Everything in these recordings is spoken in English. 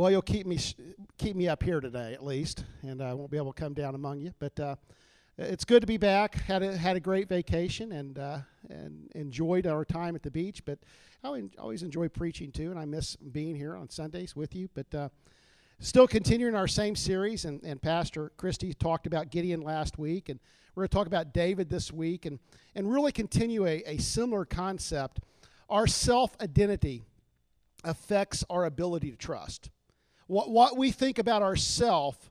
Well, you'll keep me keep me up here today at least, and I won't be able to come down among you. But uh, it's good to be back. had a had a great vacation and uh, and enjoyed our time at the beach. But I always enjoy preaching too, and I miss being here on Sundays with you. But uh, still continuing our same series, and, and Pastor Christie talked about Gideon last week, and we're going to talk about David this week, and and really continue a, a similar concept. Our self identity affects our ability to trust. What, what we think about ourself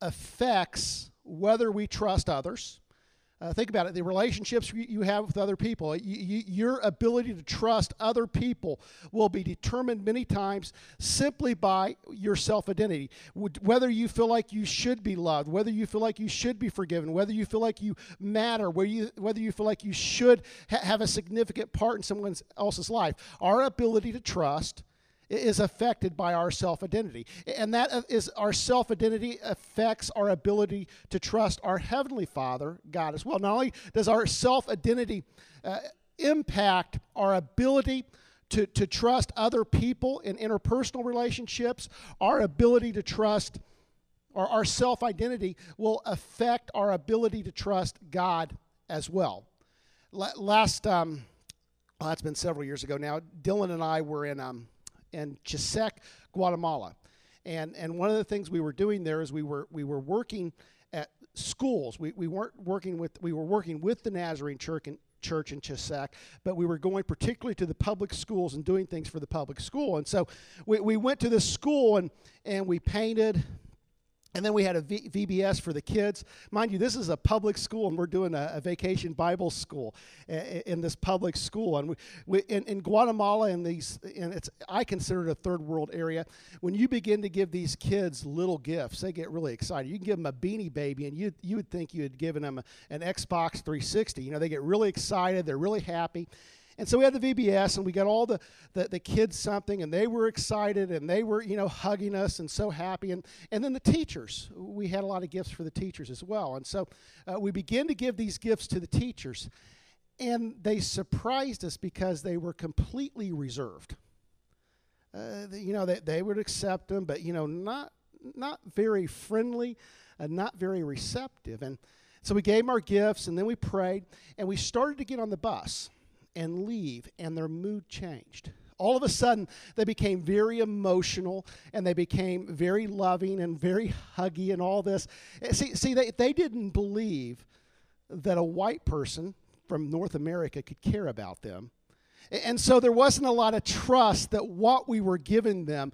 affects whether we trust others. Uh, think about it the relationships you have with other people, you, you, your ability to trust other people will be determined many times simply by your self identity. Whether you feel like you should be loved, whether you feel like you should be forgiven, whether you feel like you matter, whether you, whether you feel like you should ha- have a significant part in someone else's life. Our ability to trust is affected by our self identity. And that is our self identity affects our ability to trust our Heavenly Father, God, as well. Not only does our self identity uh, impact our ability to, to trust other people in interpersonal relationships, our ability to trust or our self identity will affect our ability to trust God as well. last, um, well, that's been several years ago now, Dylan and I were in. Um, in Chisec, Guatemala. And, and one of the things we were doing there is we were, we were working at schools. We, we weren't working with, we were working with the Nazarene Church in, church in Chisec, but we were going particularly to the public schools and doing things for the public school. And so we, we went to this school and, and we painted and then we had a v- VBS for the kids. Mind you, this is a public school, and we're doing a, a vacation Bible school in, in, this public school. And we, we in, in, Guatemala, in these, and it's I consider it a third world area. When you begin to give these kids little gifts, they get really excited. You can give them a beanie baby, and you you would think you had given them a, an Xbox 360. You know, they get really excited. They're really happy. And so we had the VBS and we got all the, the, the, kids something and they were excited and they were, you know, hugging us and so happy. And, and then the teachers, we had a lot of gifts for the teachers as well. And so uh, we began to give these gifts to the teachers. And they surprised us because they were completely reserved. Uh, you know, they, they would accept them, but, you know, not, not very friendly, uh, not very receptive. And so we gave them our gifts and then we prayed and we started to get on the bus and leave, and their mood changed. All of a sudden, they became very emotional and they became very loving and very huggy and all this. Eh, see, see they, they didn't believe that a white person from North America could care about them. And so there wasn't a lot of trust that what we were giving them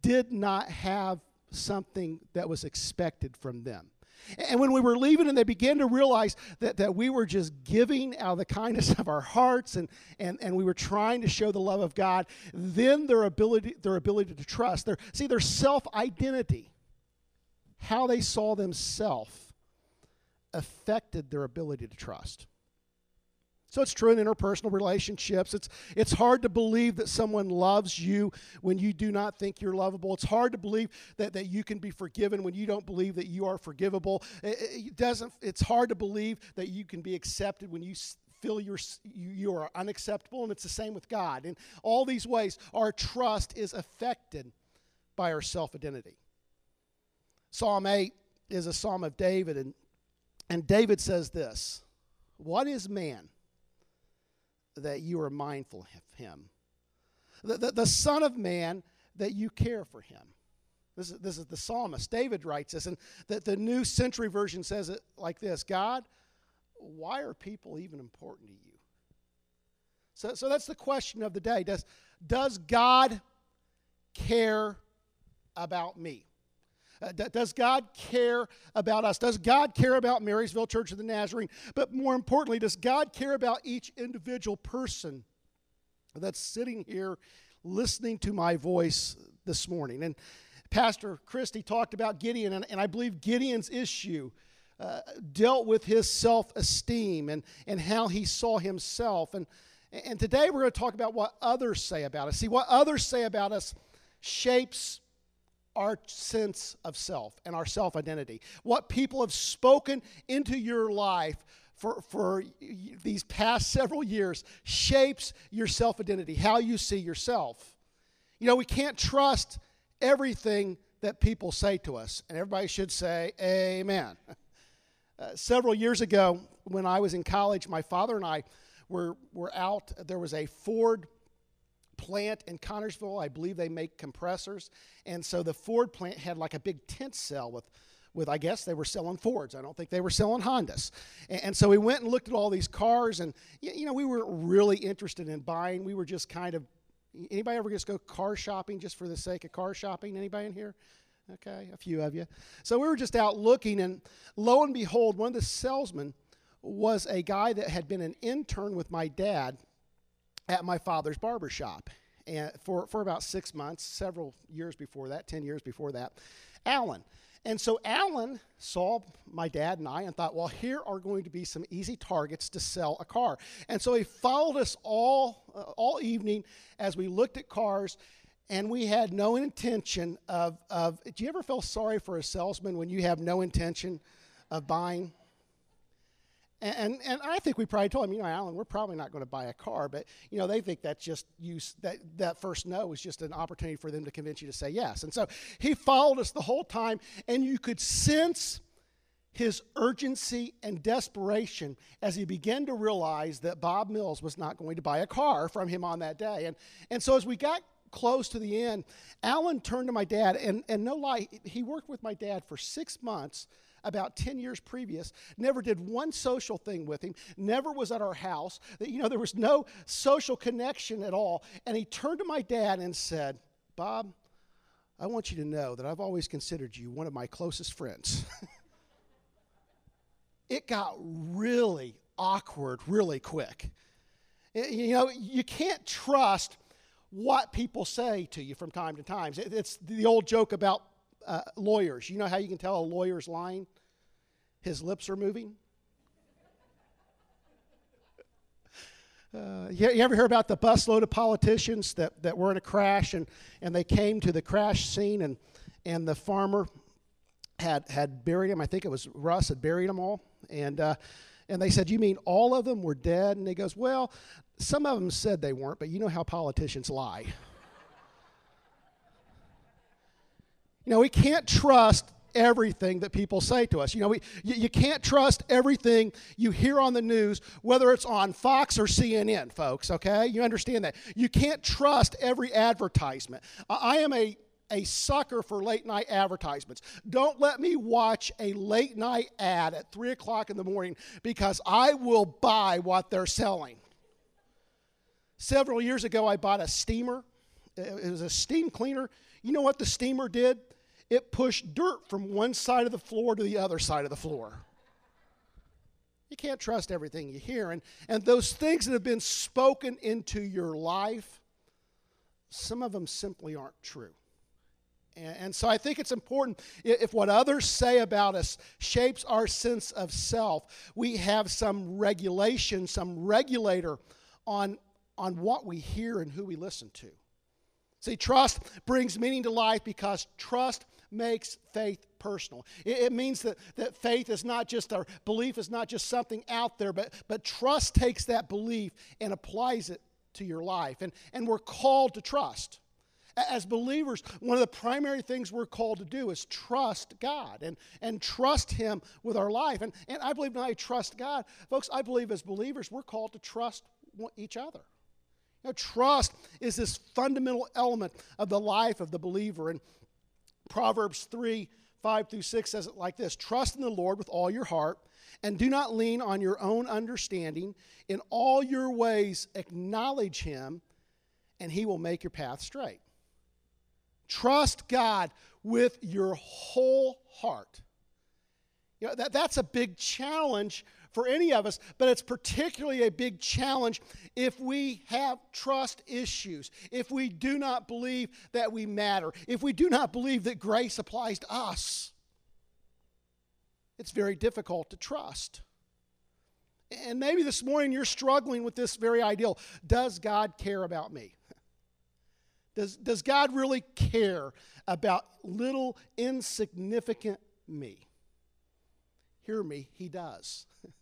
did not have something that was expected from them. And when we were leaving and they began to realize that, that we were just giving out of the kindness of our hearts and, and, and we were trying to show the love of God, then their ability, their ability to trust, their, see, their self identity, how they saw themselves, affected their ability to trust. So it's true in interpersonal relationships. It's, it's hard to believe that someone loves you when you do not think you're lovable. It's hard to believe that, that you can be forgiven when you don't believe that you are forgivable. It, it doesn't, it's hard to believe that you can be accepted when you feel you're, you, are unacceptable. And it's the same with God. In all these ways, our trust is affected by our self identity. Psalm 8 is a psalm of David, and, and David says this What is man? That you are mindful of him. The, the, the Son of Man, that you care for him. This is, this is the psalmist. David writes this, and that the New Century Version says it like this God, why are people even important to you? So, so that's the question of the day. Does, does God care about me? Uh, does God care about us? Does God care about Marysville Church of the Nazarene? But more importantly, does God care about each individual person that's sitting here listening to my voice this morning? And Pastor Christie talked about Gideon, and, and I believe Gideon's issue. Uh, dealt with his self esteem and, and how he saw himself. And, and today we're going to talk about what others say about us. See, what others say about us shapes our sense of self and our self identity. What people have spoken into your life for, for these past several years shapes your self identity, how you see yourself. You know, we can't trust everything that people say to us. And everybody should say, Amen. Uh, several years ago, when I was in college, my father and I were, were out. There was a Ford plant in Connersville. I believe they make compressors. And so the Ford plant had like a big tent cell with with I guess they were selling Fords. I don't think they were selling Hondas. And, and so we went and looked at all these cars, and you know we weren't really interested in buying. We were just kind of anybody ever just go car shopping just for the sake of car shopping? Anybody in here? Okay, a few of you. So we were just out looking, and lo and behold, one of the salesmen was a guy that had been an intern with my dad at my father's barber shop and for, for about six months, several years before that, 10 years before that. Alan. And so Alan saw my dad and I and thought, well, here are going to be some easy targets to sell a car. And so he followed us all, uh, all evening as we looked at cars, and we had no intention of, of. Do you ever feel sorry for a salesman when you have no intention of buying? And, and I think we probably told him, you know, Alan, we're probably not going to buy a car, but you know, they think that's just use that that first no is just an opportunity for them to convince you to say yes. And so he followed us the whole time, and you could sense his urgency and desperation as he began to realize that Bob Mills was not going to buy a car from him on that day. And and so as we got close to the end, Alan turned to my dad, and, and no lie, he worked with my dad for six months about 10 years previous, never did one social thing with him, never was at our house. You know, there was no social connection at all. And he turned to my dad and said, Bob, I want you to know that I've always considered you one of my closest friends. it got really awkward really quick. You know, you can't trust what people say to you from time to time. It's the old joke about uh, lawyers. You know how you can tell a lawyer's lying? His lips are moving. Uh, you, you, ever hear about the busload of politicians that, that were in a crash and, and they came to the crash scene and, and the farmer had, had buried them? I think it was Russ had buried them all. And, uh, and they said, You mean all of them were dead? And he goes, Well, some of them said they weren't, but you know how politicians lie. You know, we can't trust everything that people say to us. You know, we, you, you, can't trust everything you hear on the news, whether it's on Fox or CNN, folks, okay? You understand that. You can't trust every advertisement. I am a a sucker for late night advertisements. Don't let me watch a late night ad at 3 o'clock in the morning because I will buy what they're selling. Several years ago, I bought a steamer. It was a steam cleaner. You know what the steamer did? It pushed dirt from one side of the floor to the other side of the floor. You can't trust everything you hear. And, and those things that have been spoken into your life, some of them simply aren't true. And, and so I think it's important if what others say about us shapes our sense of self, we have some regulation, some regulator on, on what we hear and who we listen to. See, trust brings meaning to life because trust makes faith personal. It, it, means that, that faith is not just our belief is not just something out there, but, but trust takes that belief and applies it to your life. And, and we're called to trust. As believers, one of the primary things we're called to do is trust God and, and trust Him with our life. And, and I believe not only trust God, folks, I believe as believers, we're called to trust each other. You know, trust is this fundamental element of the life of the believer. And Proverbs 3 5 through 6 says it like this Trust in the Lord with all your heart, and do not lean on your own understanding. In all your ways, acknowledge Him, and He will make your path straight. Trust God with your whole heart. You know, that, that's a big challenge for any of us, but it's particularly a big challenge if we have trust issues, if we do not believe that we matter, if we do not believe that grace applies to us. It's very difficult to trust. And maybe this morning you're struggling with this very ideal. Does God care about me? Does, does God really care about little insignificant me? Hear me, He does.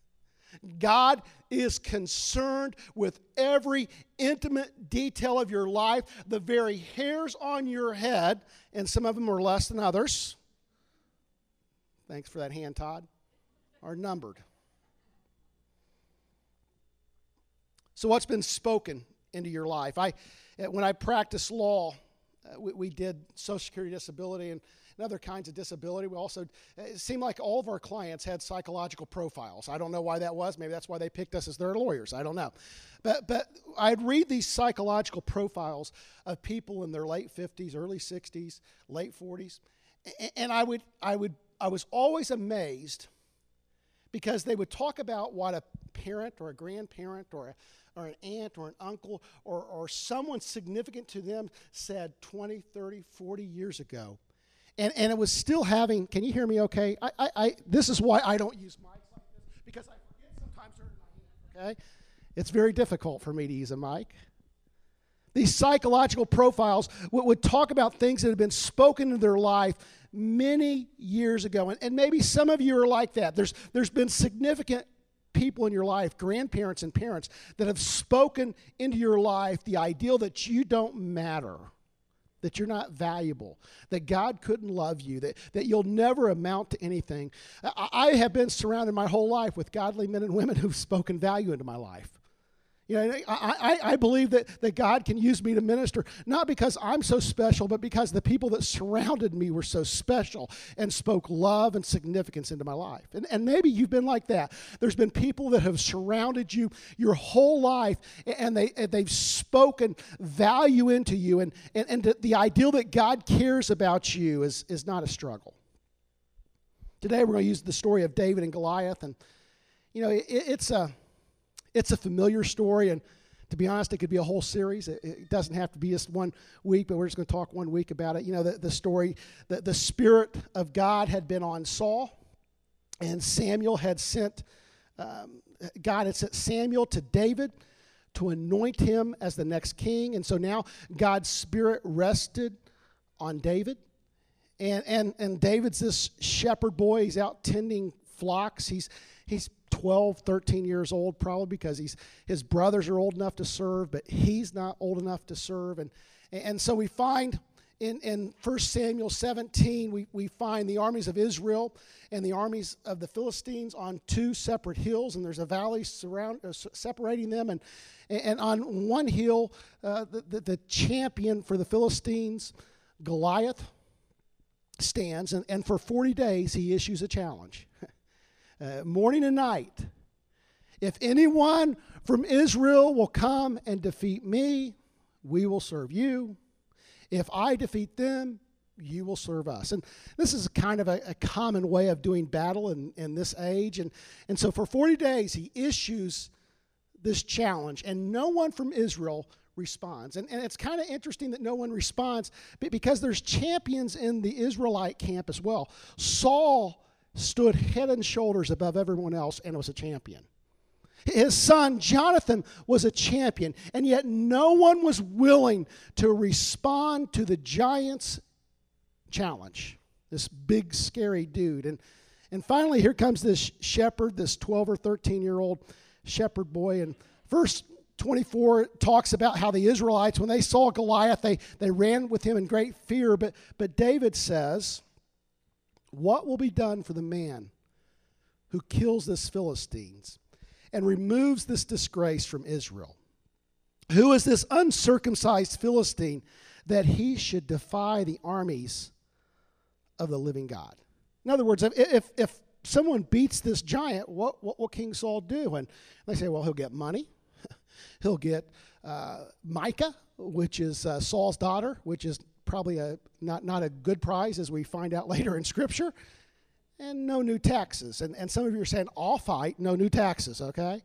God is concerned with every intimate detail of your life, the very hairs on your head, and some of them are less than others. Thanks for that hand, Todd. Are numbered. So, what's been spoken into your life? I, when I practiced law, uh, we, we did Social Security disability and and other kinds of disability. We also, it seemed like all of our clients had psychological profiles. I don't know why that was. Maybe that's why they picked us as their lawyers. I don't know. But, but I'd read these psychological profiles of people in their late 50s, early 60s, late 40s, and I would, I would, I was always amazed because they would talk about what a parent or a grandparent or a, or an aunt or an uncle or, or someone significant to them said 20, 30, 40 years ago and, and it was still having, can you hear me okay? I, I, I this is why I don't use mics like this, because I forget sometimes my okay? It's very difficult for me to use a mic. These psychological profiles would, would talk about things that had been spoken in their life many years ago. And, and maybe some of you are like that. There's, there's been significant people in your life, grandparents and parents, that have spoken into your life the ideal that you don't matter that you're not valuable, that God couldn't love you, that, that you'll never amount to anything. I, I have been surrounded my whole life with godly men and women who've spoken value into my life. You know, I, I, I believe that, that God can use me to minister, not because I'm so special, but because the people that surrounded me were so special and spoke love and significance into my life. And, and maybe you've been like that. There's been people that have surrounded you your whole life, and, they, and they've spoken value into you. And, and, and the ideal that God cares about you is, is not a struggle. Today, we're going to use the story of David and Goliath. And, you know, it, it's a it's a familiar story, and to be honest, it could be a whole series. It, it doesn't have to be just one week, but we're just going to talk one week about it. You know, the, the story, the, the Spirit of God had been on Saul, and Samuel had sent, um, God had sent Samuel to David to anoint him as the next king. And so now God's Spirit rested on David. And, and, and David's this shepherd boy. He's out tending flocks. He's, he's 12, 13 years old, probably because he's, his brothers are old enough to serve, but he's not old enough to serve. And, and so we find in, in 1 Samuel 17, we, we find the armies of Israel and the armies of the Philistines on two separate hills, and there's a valley surround, uh, separating them. And, and on one hill, uh, the, the, the champion for the Philistines, Goliath, stands, and, and for 40 days he issues a challenge. Uh, morning and night. If anyone from Israel will come and defeat me, we will serve you. If I defeat them, you will serve us. And this is kind of a, a, common way of doing battle in, in this age. And, and so for 40 days, he issues this challenge, and no one from Israel responds. And, and it's kind of interesting that no one responds because there's champions in the Israelite camp as well. Saul stood head and shoulders above everyone else and was a champion. His son Jonathan was a champion, and yet no one was willing to respond to the giant's challenge. This big, scary dude. And, and finally, here comes this shepherd, this 12 or 13 year old shepherd boy. And verse 24 talks about how the Israelites, when they saw Goliath, they, they ran with him in great fear. But, but David says, what will be done for the man who kills this Philistines and removes this disgrace from Israel? Who is this uncircumcised Philistine that he should defy the armies of the living God? In other words, if, if, someone beats this giant, what, what will King Saul do? And they say, well, he'll get money. he'll get uh, Michal, which is uh, Saul's daughter, which is probably a not, not a good prize as we find out later in Scripture. And no new taxes. And, and some of you are saying, I'll fight, no new taxes, okay?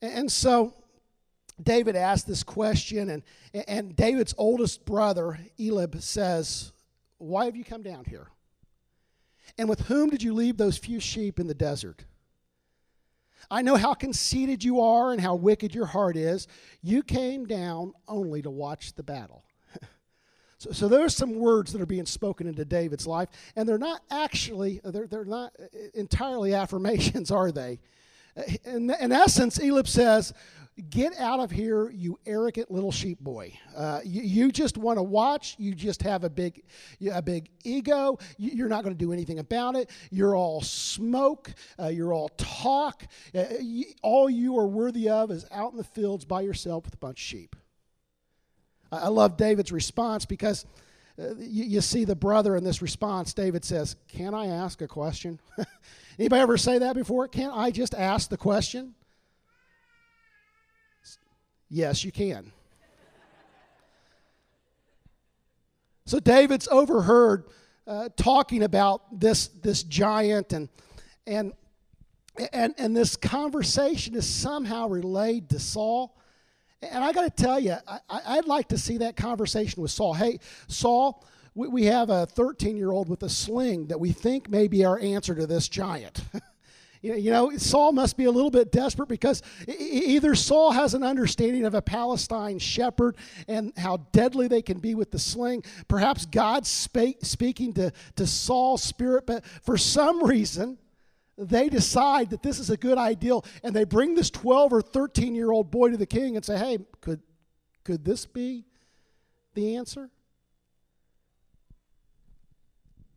And, and so David asked this question, and, and David's oldest brother, Eliab, says, Why have you come down here? And with whom did you leave those few sheep in the desert? I know how conceited you are and how wicked your heart is. You came down only to watch the battle. So, so there's some words that are being spoken into David's life, and they're not actually, they're, they're not entirely affirmations, are they? In, in essence, Eliab says, Get out of here, you arrogant little sheep boy. Uh, you, you, just want to watch. You just have a big, a big ego. You're not going to do anything about it. You're all smoke. Uh, you're all talk. Uh, you, all you are worthy of is out in the fields by yourself with a bunch of sheep. I, love David's response because uh, you, you, see the brother in this response. David says, "Can I ask a question?" Anybody ever say that before? Can't I just ask the question? Yes, you can. so David's overheard uh, talking about this, this giant, and, and, and, and this conversation is somehow relayed to Saul. And I got to tell you, I, would like to see that conversation with Saul. Hey, Saul, we, we have a 13 year old with a sling that we think may be our answer to this giant. You know, Saul must be a little bit desperate because either Saul has an understanding of a Palestine shepherd and how deadly they can be with the sling. Perhaps God's speaking to, to Saul's spirit, but for some reason, they decide that this is a good ideal and they bring this 12 or 13 year old boy to the king and say, hey, could, could this be the answer?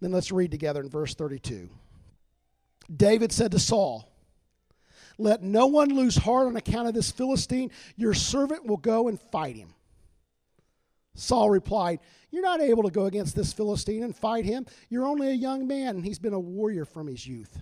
Then let's read together in verse 32. David said to Saul, Let no one lose heart on account of this Philistine. Your servant will go and fight him. Saul replied, You're not able to go against this Philistine and fight him. You're only a young man, and he's been a warrior from his youth.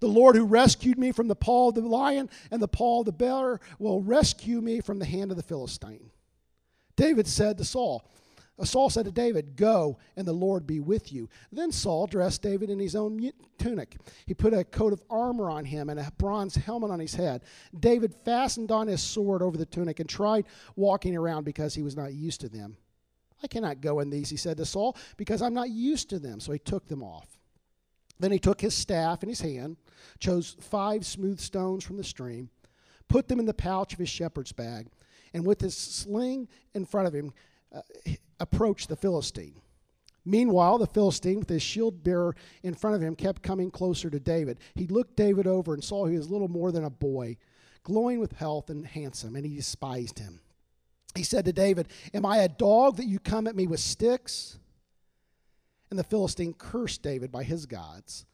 The Lord who rescued me from the paw of the lion and the paw of the bear will rescue me from the hand of the Philistine. David said to Saul, uh, Saul said to David, Go, and the Lord be with you. Then Saul dressed David in his own tunic. He put a coat of armor on him and a bronze helmet on his head. David fastened on his sword over the tunic and tried walking around because he was not used to them. I cannot go in these, he said to Saul, because I'm not used to them. So he took them off. Then he took his staff in his hand, chose five smooth stones from the stream, put them in the pouch of his shepherd's bag, and with his sling in front of him, uh, approached the Philistine. Meanwhile, the Philistine, with his shield bearer in front of him, kept coming closer to David. He looked David over and saw he was little more than a boy, glowing with health and handsome, and he despised him. He said to David, Am I a dog that you come at me with sticks? And the Philistine cursed David by his gods.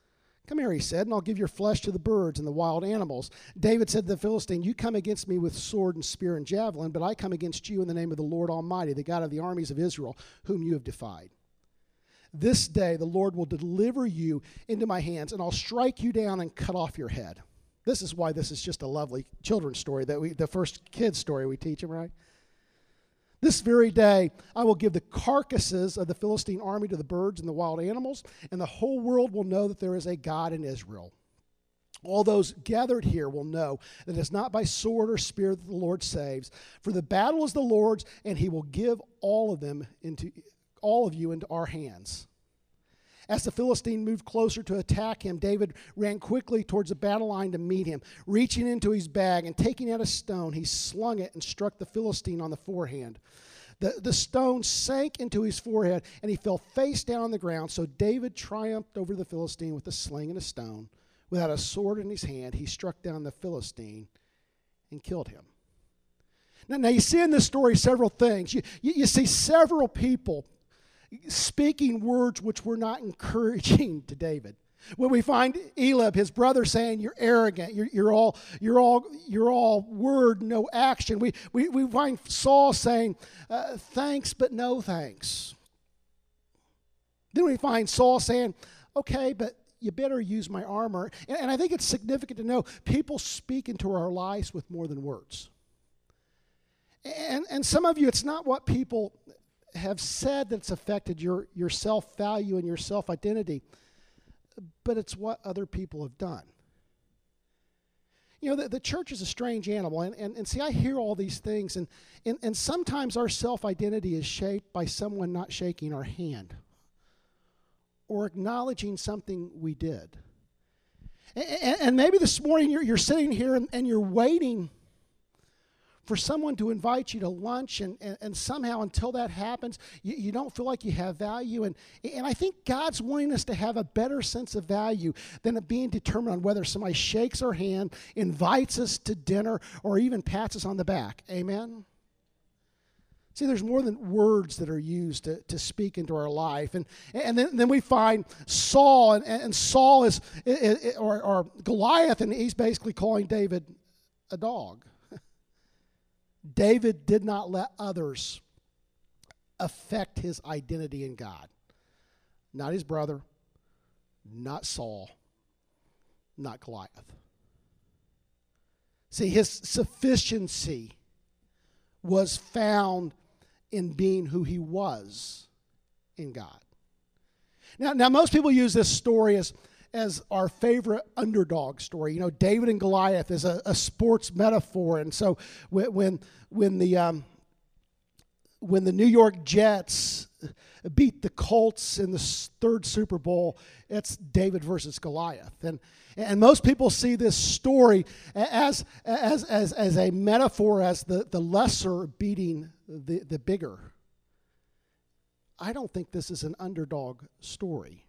Come here, he said, and I'll give your flesh to the birds and the wild animals. David said to the Philistine, You come against me with sword and spear and javelin, but I come against you in the name of the Lord Almighty, the God of the armies of Israel, whom you have defied. This day the Lord will deliver you into my hands, and I'll strike you down and cut off your head. This is why this is just a lovely children's story that we, the first kid's story we teach them, right? This very day, I will give the carcasses of the Philistine army to the birds and the wild animals, and the whole world will know that there is a God in Israel. All those gathered here will know that it is not by sword or spear that the Lord saves, for the battle is the Lord's, and he will give all of them into all of you into our hands. As the Philistine moved closer to attack him, David ran quickly towards the battle line to meet him. Reaching into his bag and taking out a stone, he slung it and struck the Philistine on the forehead. The, the stone sank into his forehead and he fell face down on the ground. So David triumphed over the Philistine with a sling and a stone. Without a sword in his hand, he struck down the Philistine and killed him. Now, now you see in this story several things. You, you, you see several people speaking words which were not encouraging to David. When we find Eliab, his brother, saying, You're arrogant, you're, you're, all, you're, all, you're all word, no action. We, we, we find Saul saying, uh, Thanks, but no thanks. Then we find Saul saying, Okay, but you better use my armor. And, and I think it's significant to know people speak into our lives with more than words. And, and some of you, it's not what people have said that it's affected your, your self value and your self identity, but it's what other people have done. you know, the, the church is a strange animal. And, and, and see, I hear all these things, and, and, and sometimes our self identity is shaped by someone not shaking our hand or acknowledging something we did. And, and maybe this morning you're, you're sitting here and, and you're waiting for someone to invite you to lunch, and, and, and somehow until that happens, you, you don't feel like you have value. And, and I think God's wanting us to have a better sense of value than it being determined on whether somebody shakes our hand, invites us to dinner, or even pats us on the back. Amen? See, there's more than words that are used to, to speak into our life. And, and then, then we find Saul, and, and Saul is, or, or Goliath, and he's basically calling David a dog. David did not let others affect his identity in God. Not his brother, not Saul, not Goliath. See, his sufficiency was found in being who he was in God. Now, now most people use this story as as our favorite underdog story. You know, David and Goliath is a, a sports metaphor, and so when when the um, when the New York Jets beat the Colts in the third Super Bowl, it's David versus Goliath, and and most people see this story as as as, as a metaphor as the, the lesser beating the, the bigger. I don't think this is an underdog story.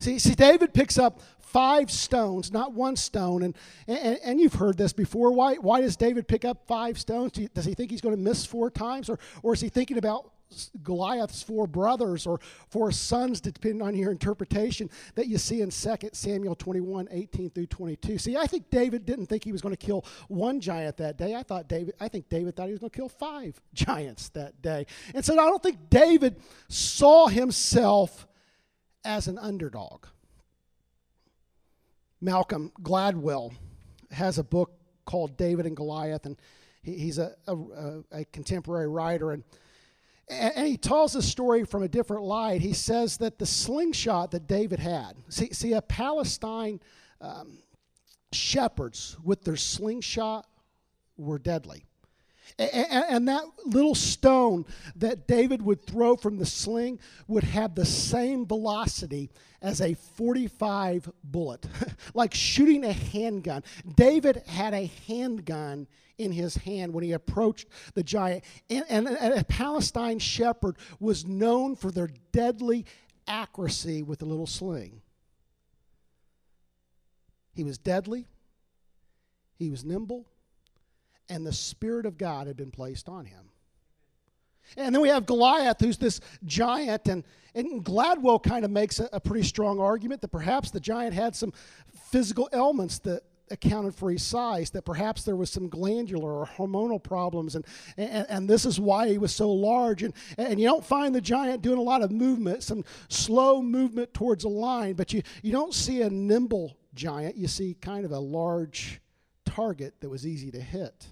See, see, David picks up five stones, not one stone. And, and, and you've heard this before. Why, why does David pick up five stones? Does he think he's going to miss four times? Or, or is he thinking about Goliath's four brothers or four sons, depending on your interpretation, that you see in 2 Samuel 21 18 through 22. See, I think David didn't think he was going to kill one giant that day. I thought David, I think David thought he was going to kill five giants that day. And so I don't think David saw himself as an underdog. Malcolm Gladwell has a book called David and Goliath, and he's a, a, a contemporary writer. And, and he tells the story from a different light. He says that the slingshot that David had, see, see a Palestine um, shepherds with their slingshot were deadly. And, that little stone that David would throw from the sling would have the same velocity as a 45 bullet, like shooting a handgun. David had a handgun in his hand when he approached the giant. And, and, a Palestine shepherd was known for their deadly accuracy with a little sling. He was deadly, he was nimble, and the Spirit of God had been placed on him. And then we have Goliath, who's this giant, and, and Gladwell kind of makes a, a, pretty strong argument that perhaps the giant had some physical ailments that accounted for his size, that perhaps there was some glandular or hormonal problems, and, and, and this is why he was so large. And, and you don't find the giant doing a lot of movement, some slow movement towards a line, but you, you don't see a nimble giant. You see kind of a large target that was easy to hit.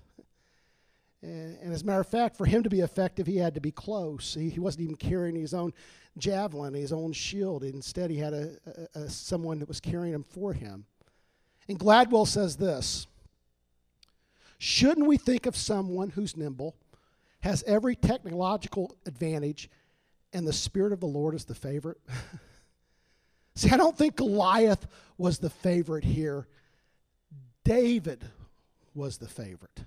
And, and, as a matter of fact, for him to be effective, he had to be close. He, he wasn't even carrying his own javelin, his own shield. Instead, he had a, a, a, someone that was carrying him for him. And Gladwell says this Shouldn't we think of someone who's nimble, has every technological advantage, and the Spirit of the Lord is the favorite? See, I don't think Goliath was the favorite here. David was the favorite.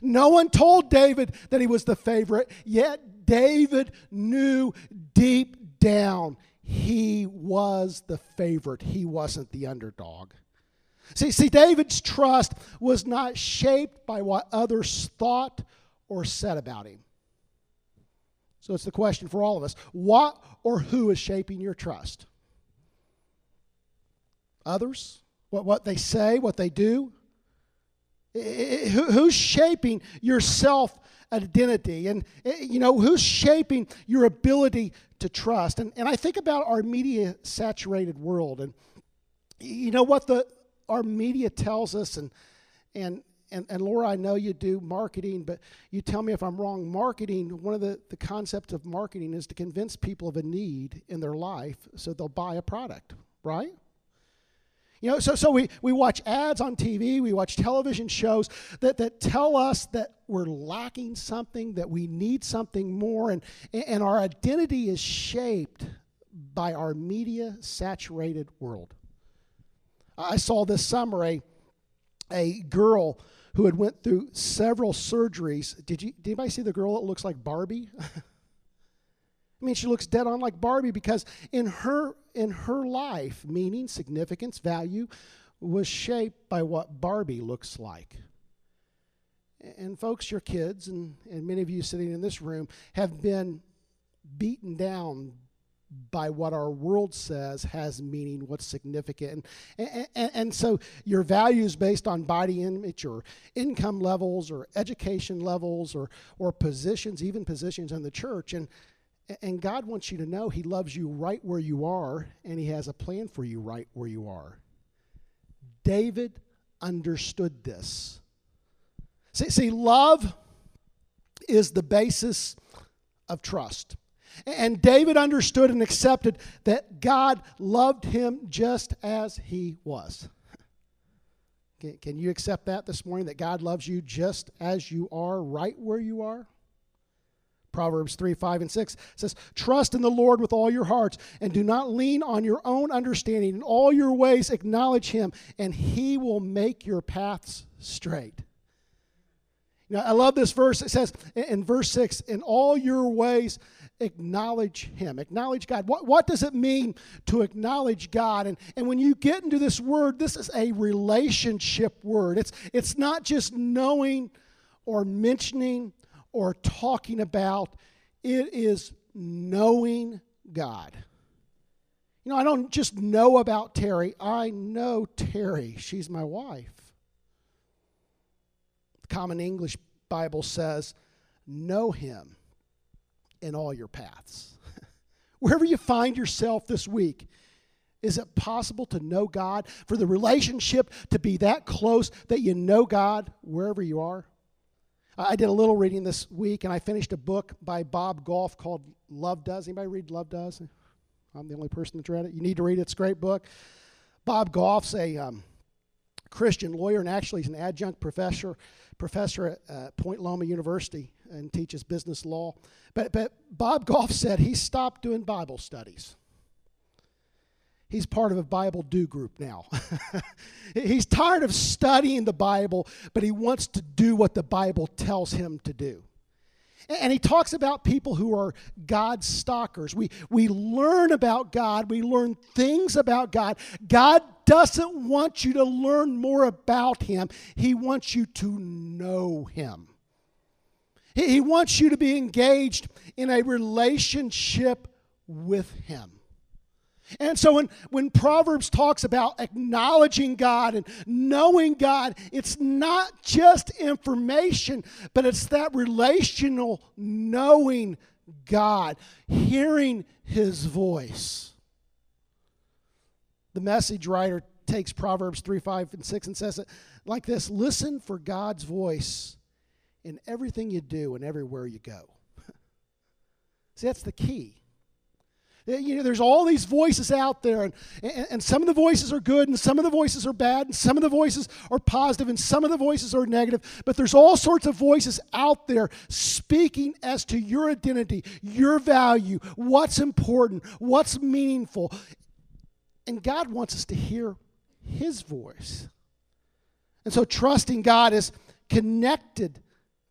No one told David that he was the favorite, yet David knew deep down he was the favorite. He wasn't the underdog. See, see, David's trust was not shaped by what others thought or said about him. So it's the question for all of us what or who is shaping your trust? Others? What, what they say, what they do? Who's shaping your self identity? And, eh, you know, who's shaping your ability to trust? And, and I think about our media saturated world. And, you know, what the our media tells us, and, and, and, and Laura, I know you do marketing, but you tell me if I'm wrong. Marketing, one of the, the concepts of marketing is to convince people of a need in their life so they'll buy a product, right? You know, so, so we, we watch ads on TV, we watch television shows that, that tell us that we're lacking something, that we need something more, and, and our identity is shaped by our media saturated world. I saw this summer a, a girl who had went through several surgeries. Did you did anybody see the girl that looks like Barbie? I mean, she looks dead on like Barbie because in her in her life, meaning, significance, value, was shaped by what Barbie looks like. And folks, your kids and, and many of you sitting in this room have been beaten down by what our world says has meaning, what's significant. And, and, and, so your values based on body image or income levels or education levels or, or positions, even positions in the church. And, and God wants you to know He loves you right where you are, and He has a plan for you right where you are. David understood this. See, see love is the basis of trust. And David understood and accepted that God loved him just as he was. Can, you accept that this morning? That God loves you just as you are, right where you are? Proverbs 3, 5, and 6 says, Trust in the Lord with all your hearts, and do not lean on your own understanding. In all your ways, acknowledge him, and he will make your paths straight. Now, I love this verse. It says in verse 6, In all your ways, acknowledge him. Acknowledge God. What, what does it mean to acknowledge God? And, and when you get into this word, this is a relationship word. It's, it's not just knowing or mentioning or talking about, it is knowing God. You know, I don't just know about Terry, I know Terry. She's my wife. The Common English Bible says, know him in all your paths. Wherever you find yourself this week, is it possible to know God, for the relationship to be that close that you know God wherever you are? I did a little reading this week, and I finished a book by Bob Goff called Love Does. Anybody read Love Does? I'm the only person that's read it. You need to read it. It's a great book. Bob Goff's a um, Christian lawyer, and actually he's an adjunct professor professor at uh, Point Loma University and teaches business law. But, but Bob Goff said he stopped doing Bible studies he's part of a Bible do group now. he's tired of studying the Bible, but he wants to do what the Bible tells him to do. And he talks about people who are God stalkers. We, we learn about God, we learn things about God. God doesn't want you to learn more about Him, He wants you to know Him. He, he wants you to be engaged in a relationship with Him. And so when, when Proverbs talks about acknowledging God and knowing God, it's not just information, but it's that relational knowing God, hearing His voice. The message writer takes Proverbs 3, 5, and 6 and says it like this Listen for God's voice in everything you do and everywhere you go. See, that's the key. Uh, you know, there's all these voices out there, and, and, and, some of the voices are good, and some of the voices are bad, and some of the voices are positive, and some of the voices are negative. But there's all sorts of voices out there speaking as to your identity, your value, what's important, what's meaningful. And God wants us to hear His voice. And so trusting God is connected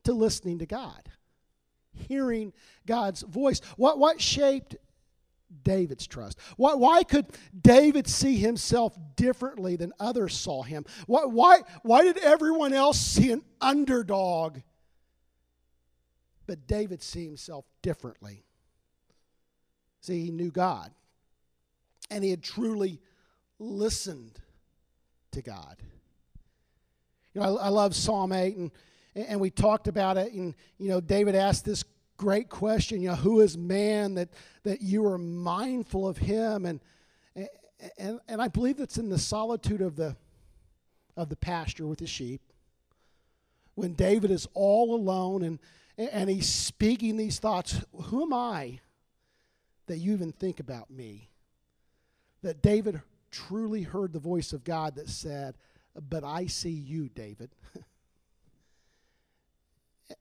to listening to God, hearing God's voice. What, what shaped David's trust? Why, why could David see himself differently than others saw him? Why, why, why did everyone else see an underdog, but David see himself differently? See, he knew God, and he had truly listened to God. You know, I, I love Psalm 8, and, and we talked about it, and, you know, David asked this great question. You know, who is man that, that you are mindful of him? And, and, and I believe that's in the solitude of the, of the pasture with the sheep. When David is all alone and, and he's speaking these thoughts, who am I that you even think about me? That David truly heard the voice of God that said, But I see you, David.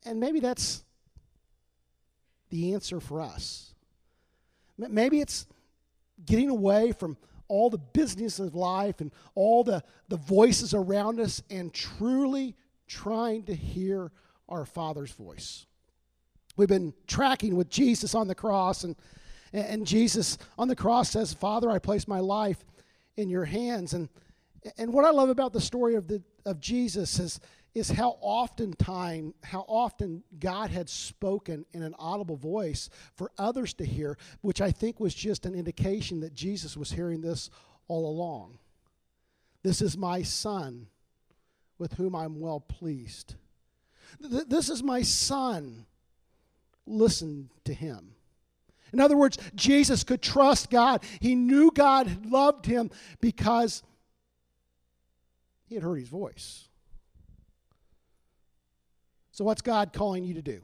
and maybe that's the answer for us. Maybe it's getting away from all the business of life and all the, the voices around us and truly trying to hear our Father's voice. We've been tracking with Jesus on the cross, and, and Jesus on the cross says, Father, I place my life in your hands. And, and what I love about the story of, the, of Jesus is, is how often time, how often God had spoken in an audible voice for others to hear, which I think was just an indication that Jesus was hearing this all along. This is my son with whom I'm well pleased. Th- this is my son. Listen to him. In other words, Jesus could trust God. He knew God loved him because he had heard his voice. So, what's God calling you to do?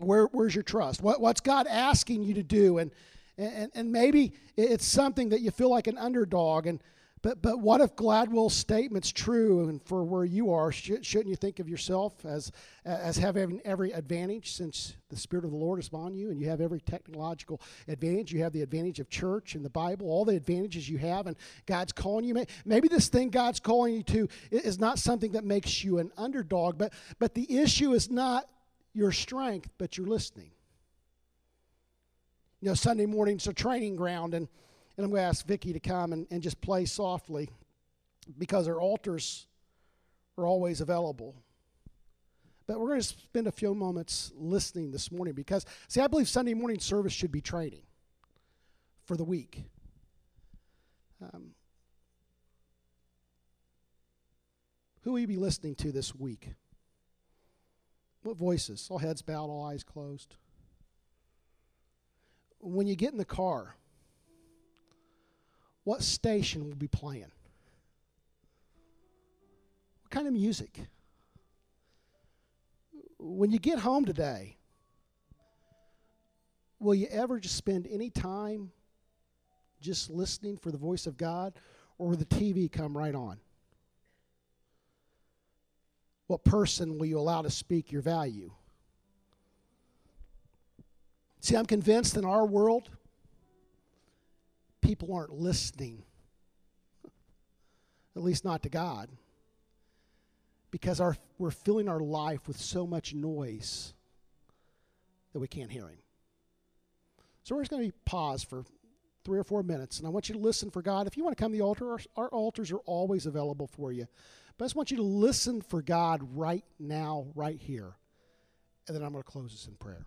Where, where's your trust? What, what's God asking you to do? And, and, and maybe it's something that you feel like an underdog. And, but, but what if Gladwell's statement's true and for where you are, shouldn't you think of yourself as, as having every advantage since the Spirit of the Lord is upon you and you have every technological advantage? You have the advantage of church and the Bible, all the advantages you have, and God's calling you. Maybe this thing God's calling you to is not something that makes you an underdog, but, but the issue is not your strength, but your listening. You know, Sunday morning's a training ground, and and I'm going to ask Vicki to come and, and just play softly because our altars are always available. But we're going to spend a few moments listening this morning because, see, I believe Sunday morning service should be training for the week. Um, who will you be listening to this week? What voices? All heads bowed, all eyes closed. When you get in the car, what station will be playing? What kind of music? When you get home today, will you ever just spend any time just listening for the voice of God, or will the TV come right on? What person will you allow to speak your value? See, I'm convinced in our world, people aren't listening, at least not to God, because our, we're filling our life with so much noise that we can't hear Him. So we're just going to pause for three or four minutes, and I want you to listen for God. If you want to come to the altar, our, our altars are always available for you. But I just want you to listen for God right now, right here. And then I'm going to close this in prayer.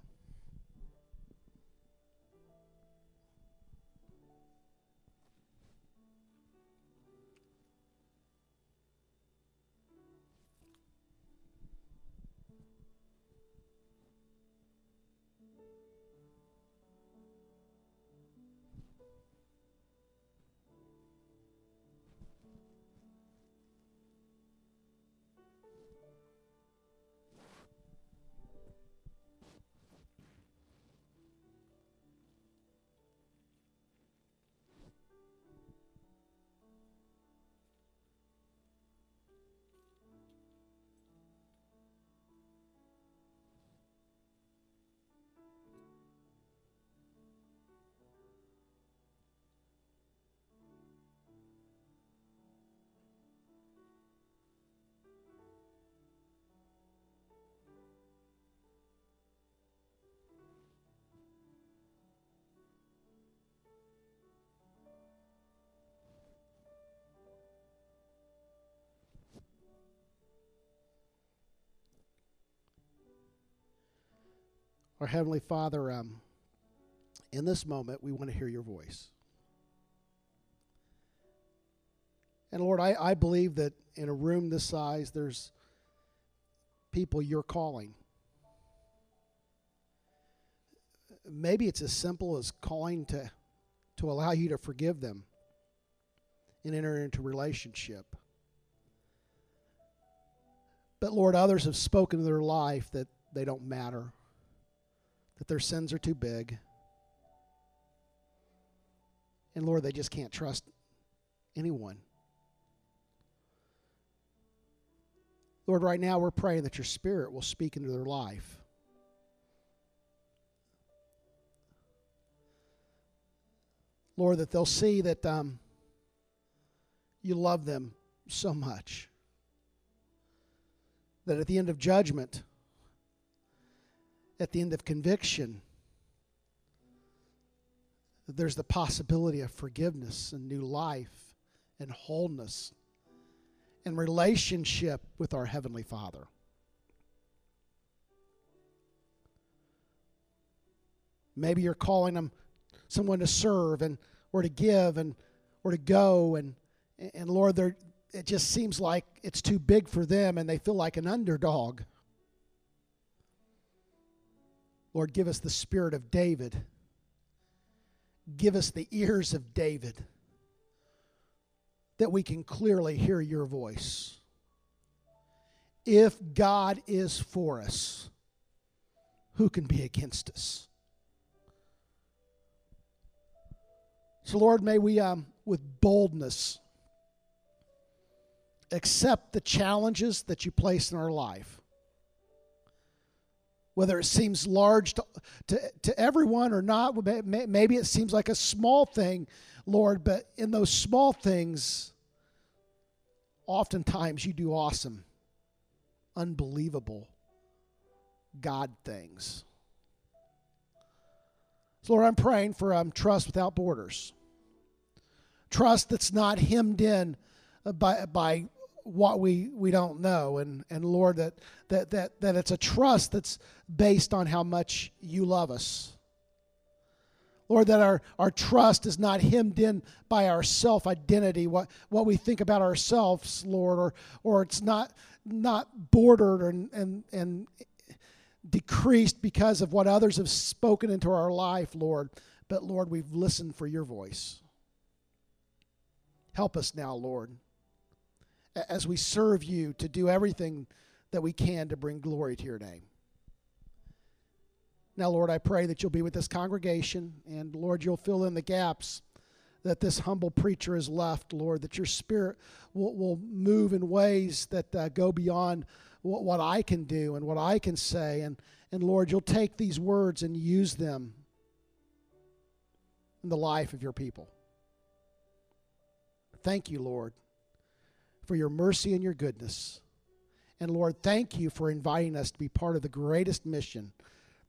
Our Heavenly Father, um, in this moment, we want to hear your voice. And Lord, I, I believe that in a room this size, there's people you're calling. Maybe it's as simple as calling to, to allow you to forgive them and enter into relationship. But Lord, others have spoken in their life that they don't matter that their sins are too big. And Lord, they just can't trust anyone. Lord, right now we're praying that your Spirit will speak into their life. Lord, that they'll see that um, you love them so much. That at the end of judgment, at the end of conviction, there's the possibility of forgiveness and new life and wholeness and relationship with our Heavenly Father. Maybe you're calling them someone to serve and or to give and or to go and and Lord, it just seems like it's too big for them and they feel like an underdog. Lord, give us the spirit of David. Give us the ears of David that we can clearly hear your voice. If God is for us, who can be against us? So, Lord, may we, um, with boldness, accept the challenges that you place in our life. Whether it seems large to, to, to everyone or not, maybe it seems like a small thing, Lord, but in those small things, oftentimes you do awesome, unbelievable God things. So, Lord, I'm praying for um, trust without borders. Trust that's not hemmed in by, by what we, we don't know. And, and Lord, that, that, that, that it's a trust that's based on how much you love us. Lord, that our, our trust is not hemmed in by our self identity, what, what we think about ourselves, Lord, or, or it's not, not bordered and, and, and decreased because of what others have spoken into our life, Lord. But Lord, we've listened for your voice. Help us now, Lord, as we serve you to do everything that we can to bring glory to your name. Now, Lord, I pray that you'll be with this congregation, and Lord, you'll fill in the gaps that this humble preacher has left, Lord, that your spirit will, will move in ways that uh, go beyond what, what I can do and what I can say. And, and Lord, you'll take these words and use them in the life of your people. Thank you, Lord, for your mercy and your goodness. And Lord, thank you for inviting us to be part of the greatest mission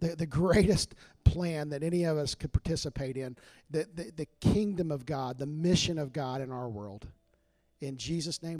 the, the greatest plan that any of us could participate in the, the, the kingdom of God, the mission of God in our world. In Jesus' name.